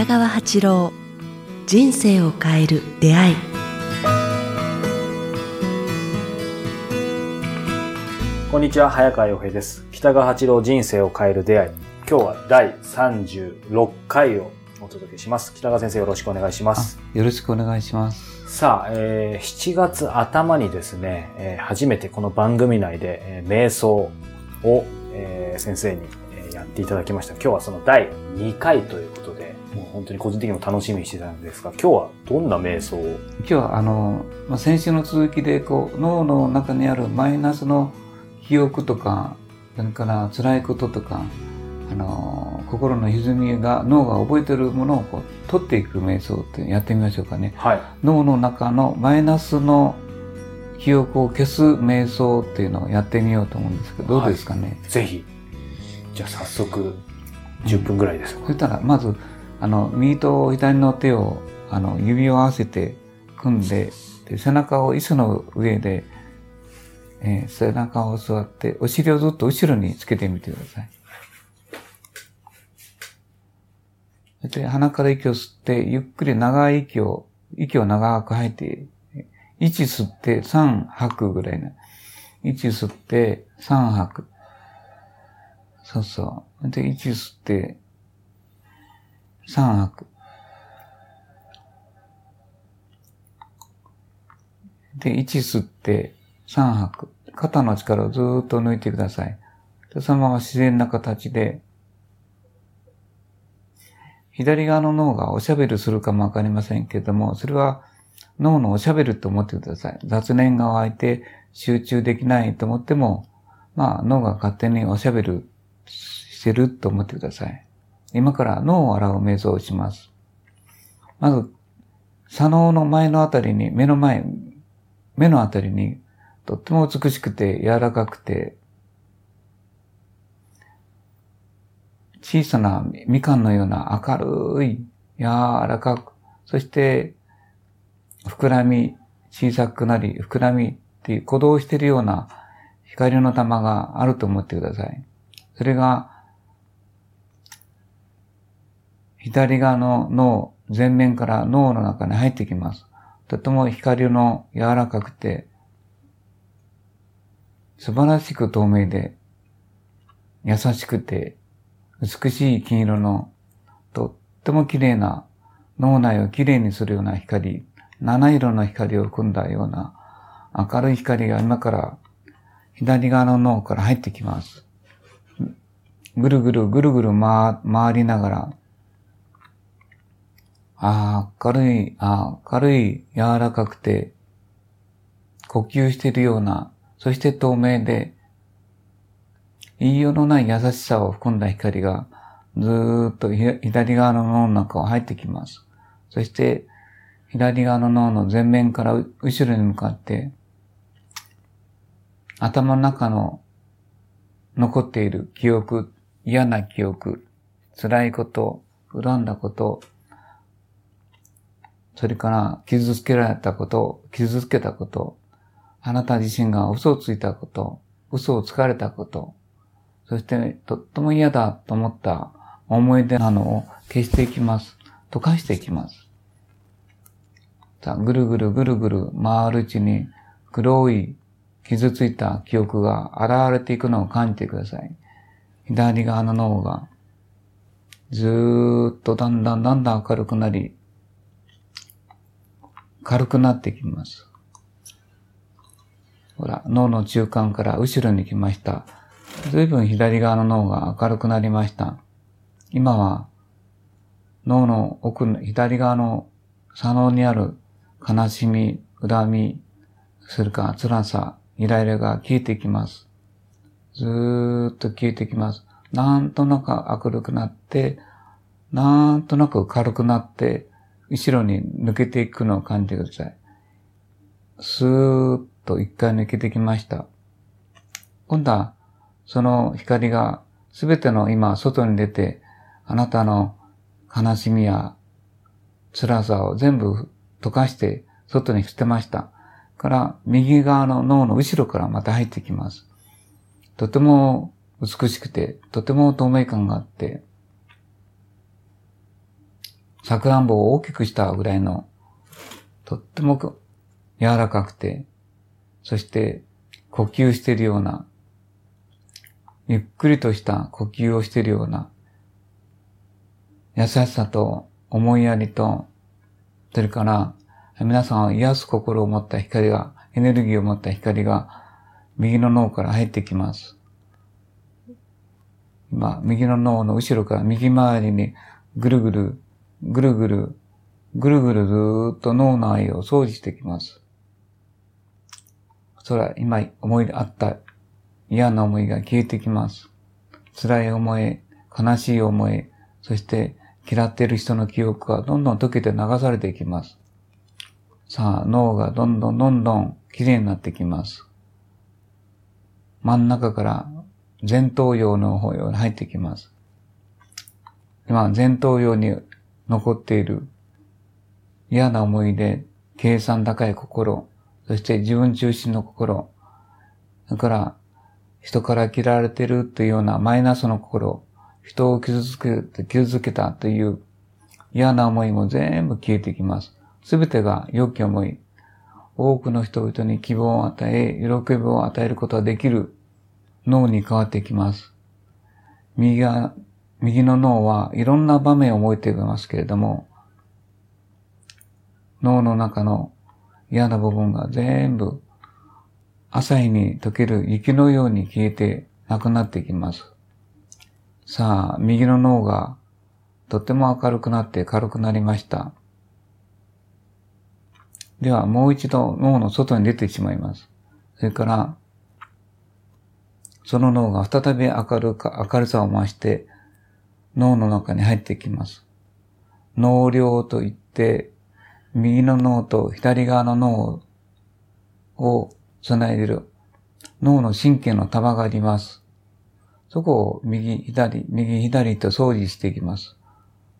北川八郎人生を変える出会い。こんにちは早川洋平です。北川八郎人生を変える出会い。今日は第36回をお届けします。北川先生よろしくお願いします。よろしくお願いします。さあ、えー、7月頭にですね、えー、初めてこの番組内で、えー、瞑想を、えー、先生に、えー、やっていただきました今日はその第2回ということでもう本当に個人的にも楽しみにしてたんですが、今日はどんな瞑想を？今日はあの、まあ、先週の続きで、こう、脳の中にあるマイナスの記憶とか、それから辛いこととか、あの、心の歪みが、脳が覚えてるものをこう取っていく瞑想ってやってみましょうかね。はい。脳の中のマイナスの記憶を消す瞑想っていうのをやってみようと思うんですけど、どうですかね？ぜひ。じゃあ早速、10分ぐらいですか、うん、そしたら、まず、あの、右と左の手を、あの、指を合わせて組んで、で背中を椅子の上で、えー、背中を座って、お尻をずっと後ろにつけてみてください。で、鼻から息を吸って、ゆっくり長い息を、息を長く吐いて、1吸って3吐くぐらいな。1吸って3吐く。そうそう。で、1吸って3吐く。で、1吸って3吐く。肩の力をずっと抜いてください。でそのまま自然な形で、左側の脳がおしゃべりするかもわかりませんけれども、それは脳のおしゃべりと思ってください。雑念が湧いて集中できないと思っても、まあ脳が勝手におしゃべりしてると思ってください。今から脳を洗う瞑想をします。まず、左脳の前のあたりに、目の前、目のあたりに、とっても美しくて柔らかくて、小さなみかんのような明るい、柔らかく、そして、膨らみ、小さくなり、膨らみっていう鼓動しているような光の玉があると思ってください。それが左側の脳、前面から脳の中に入ってきます。とても光の柔らかくて、素晴らしく透明で、優しくて、美しい金色の、とっても綺麗な、脳内を綺麗にするような光、七色の光を含んだような明るい光が今から左側の脳から入ってきます。ぐるぐるぐるぐる回りながら、ああ、明るい、あ明るい、柔らかくて、呼吸しているような、そして透明で、言いようのない優しさを含んだ光が、ずーっと左側の脳の中を入ってきます。そして、左側の脳の前面から後ろに向かって、頭の中の残っている記憶、嫌な記憶、辛いこと、恨んだこと、それから傷つけられたこと、傷つけたこと、あなた自身が嘘をついたこと、嘘をつかれたこと、そして、とっても嫌だと思った思い出なのを消していきます。溶かしていきます。さあ、ぐるぐるぐるぐる回るうちに黒い傷ついた記憶が現れていくのを感じてください。左側の脳がずーっとだんだんだんだん明るくなり、軽くなってきます。ほら、脳の中間から後ろに来ました。随分左側の脳が明るくなりました。今は、脳の奥の左側の左脳にある悲しみ、恨み、それから辛さ、イライラが消えてきます。ずーっと消えてきます。なんとなく明るくなって、なんとなく軽くなって、後ろに抜けていくのを感じてください。スーッと一回抜けてきました。今度は、その光がすべての今外に出て、あなたの悲しみや辛さを全部溶かして外に捨てました。から、右側の脳の後ろからまた入ってきます。とても美しくて、とても透明感があって、さくらんぼを大きくしたぐらいの、とっても柔らかくて、そして呼吸しているような、ゆっくりとした呼吸をしているような、優しさと思いやりと、それから皆さんを癒す心を持った光が、エネルギーを持った光が右の脳から入ってきます。今、右の脳の後ろから右回りにぐるぐる、ぐるぐる、ぐるぐるずーっと脳内を掃除してきます。それは今思いあった嫌な思いが消えてきます。辛い思い、悲しい思い、そして嫌っている人の記憶がどんどん溶けて流されていきます。さあ、脳がどんどんどんどん綺麗になってきます。真ん中から前頭葉の方に入ってきます。今、前頭葉に残っている嫌な思い出、計算高い心、そして自分中心の心、だから、人から嫌われてるというようなマイナスの心、人を傷つけ、傷つけたという嫌な思いも全部消えてきます。すべてが良き思い。多くの人々に希望を与え、喜びを与えることができる脳に変わってきます。右が、右の脳はいろんな場面を覚えていますけれども、脳の中の嫌な部分が全部朝日に溶ける雪のように消えてなくなっていきます。さあ、右の脳がとても明るくなって軽くなりました。では、もう一度脳の外に出てしまいます。それから、その脳が再び明るか、明るさを増して、脳の中に入ってきます。脳量といって、右の脳と左側の脳を繋いでいる脳の神経の束があります。そこを右、左、右、左と掃除していきます。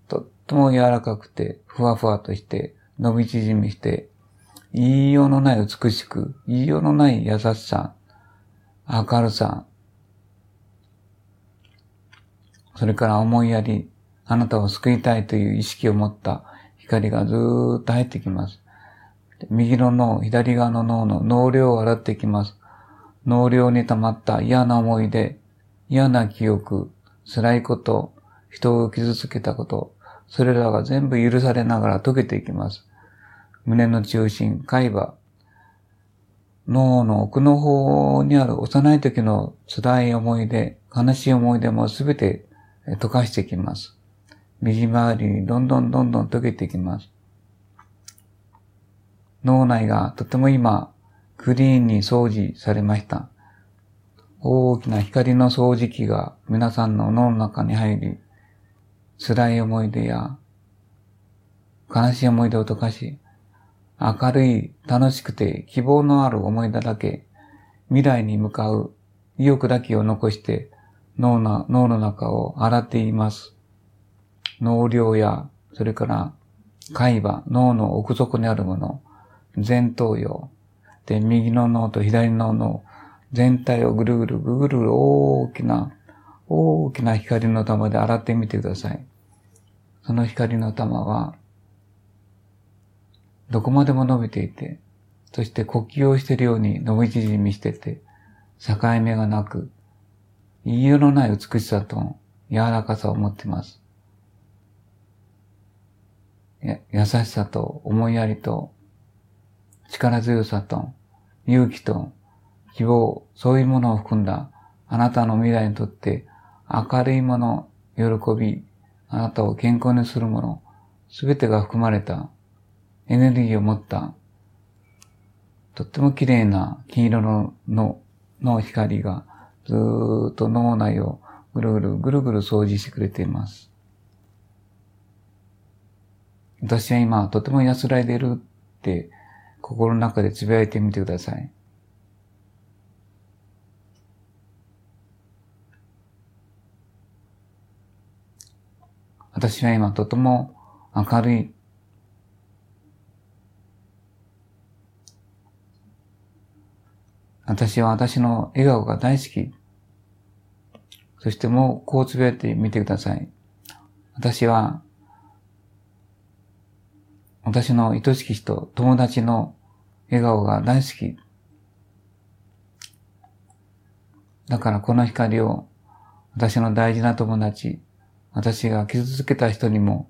とっても柔らかくて、ふわふわとして、伸び縮みして、言いようのない美しく、言いようのない優しさ、明るさ、それから思いやり、あなたを救いたいという意識を持った光がずーっと入ってきます。右の脳、左側の脳の脳量を洗ってきます。脳量に溜まった嫌な思い出、嫌な記憶、辛いこと、人を傷つけたこと、それらが全部許されながら溶けていきます。胸の中心、海馬、脳の奥の方にある幼い時の辛い思い出、悲しい思い出もすべて溶かしていきます。右回りにどんどんどんどん溶けていきます。脳内がとても今、クリーンに掃除されました。大きな光の掃除機が皆さんの脳の中に入り、辛い思い出や悲しい思い出を溶かし、明るい、楽しくて希望のある思い出だけ、未来に向かう意欲だけを残して脳の脳の中を洗っています。脳量や、それから海馬、脳の奥底にあるもの、前頭葉、で、右の脳と左の脳、全体をぐるぐるぐるぐる大きな、大きな光の玉で洗ってみてください。その光の玉は、どこまでも伸びていて、そして呼吸をしているように伸び縮みしてて、境目がなく、言いようのない美しさと柔らかさを持っています。優しさと思いやりと力強さと勇気と希望、そういうものを含んだあなたの未来にとって明るいもの、喜び、あなたを健康にするもの、すべてが含まれたエネルギーを持ったとっても綺麗な金色ののの光がずーっと脳内をぐるぐるぐるぐる掃除してくれています。私は今とても安らいでいるって心の中でつぶやいてみてください。私は今とても明るい私は私の笑顔が大好き。そしてもうこうつぶやいてみてください。私は私の愛しき人、友達の笑顔が大好き。だからこの光を私の大事な友達、私が傷つけた人にも、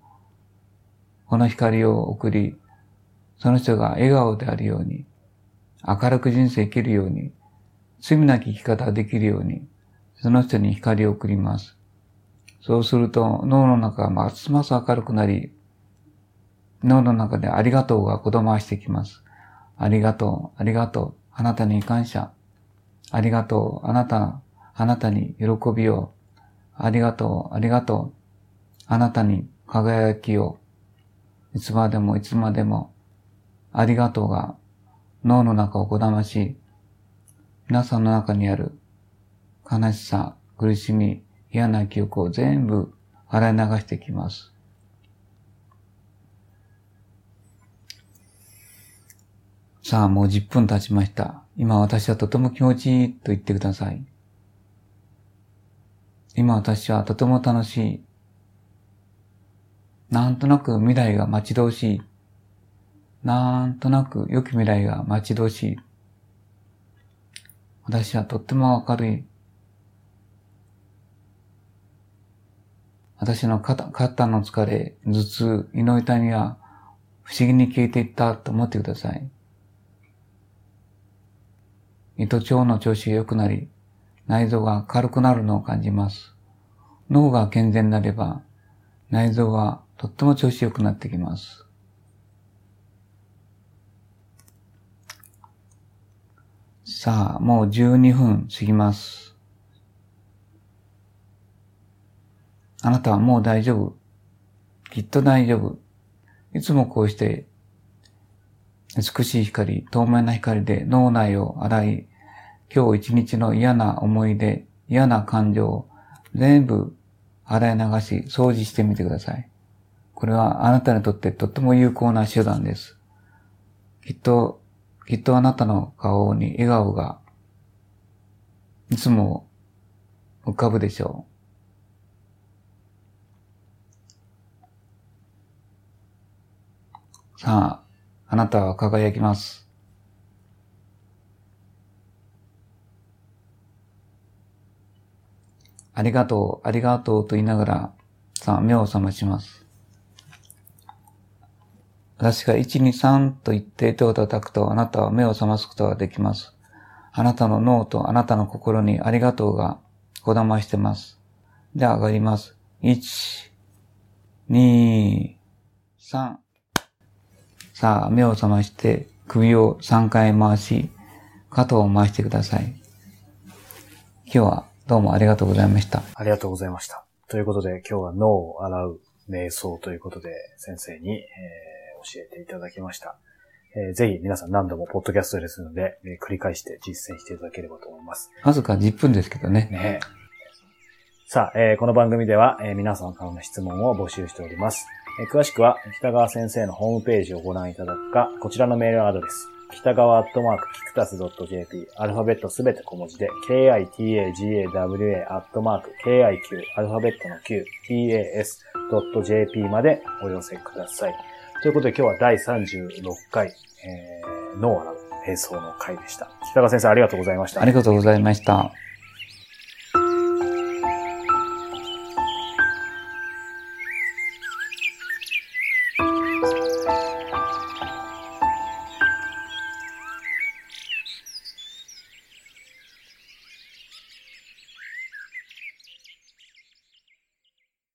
この光を送り、その人が笑顔であるように、明るく人生生きるように、罪なき生き方ができるように、その人に光を送ります。そうすると脳の中がますます明るくなり、脳の中でありがとうがこだましてきます。ありがとう、ありがとう、あなたに感謝。ありがとう、あなた、あなたに喜びを。ありがとう、ありがとう、あなたに輝きを。いつまでもいつまでも、ありがとうが脳の中をこだまし、皆さんの中にある悲しさ、苦しみ、嫌な記憶を全部洗い流していきます。さあ、もう10分経ちました。今私はとても気持ちいいと言ってください。今私はとても楽しい。なんとなく未来が待ち遠しい。なんとなく良き未来が待ち遠しい。私はとっても明るい。私の肩肩の疲れ、頭痛、胃の痛みは不思議に消えていったと思ってください。胃と腸の調子が良くなり、内臓が軽くなるのを感じます。脳が健全になれば、内臓はとっても調子良くなってきます。さあ、もう12分過ぎます。あなたはもう大丈夫。きっと大丈夫。いつもこうして、美しい光、透明な光で脳内を洗い、今日一日の嫌な思い出、嫌な感情を全部洗い流し、掃除してみてください。これはあなたにとってとっても有効な手段です。きっときっとあなたの顔に笑顔がいつも浮かぶでしょう。さあ、あなたは輝きます。ありがとう、ありがとうと言いながら、さあ、目を覚まします。私が1、2、3と言って手を叩くとあなたは目を覚ますことができます。あなたの脳とあなたの心にありがとうがこだましてます。で、上がります。1、2、3。さあ、目を覚まして首を3回回し、肩を回してください。今日はどうもありがとうございました。ありがとうございました。ということで今日は脳を洗う瞑想ということで先生に、えー教えていただきました。えー、ぜひ皆さん何度もポッドキャストですので、えー、繰り返して実践していただければと思います。わずか10分ですけどね。ねさあ、えー、この番組では、えー、皆さんからの質問を募集しております。えー、詳しくは北川先生のホームページをご覧いただくか、こちらのメールアドレス、北川アットマークキクタス .jp、アルファベットすべて小文字で、kitagawa アットマーク kiq、アルファベットの q、pas.jp までお寄せください。ということで今日は第36回、えー、ノーアラ瞑想の回でした。北川先生ありがとうございました。ありがとうございました。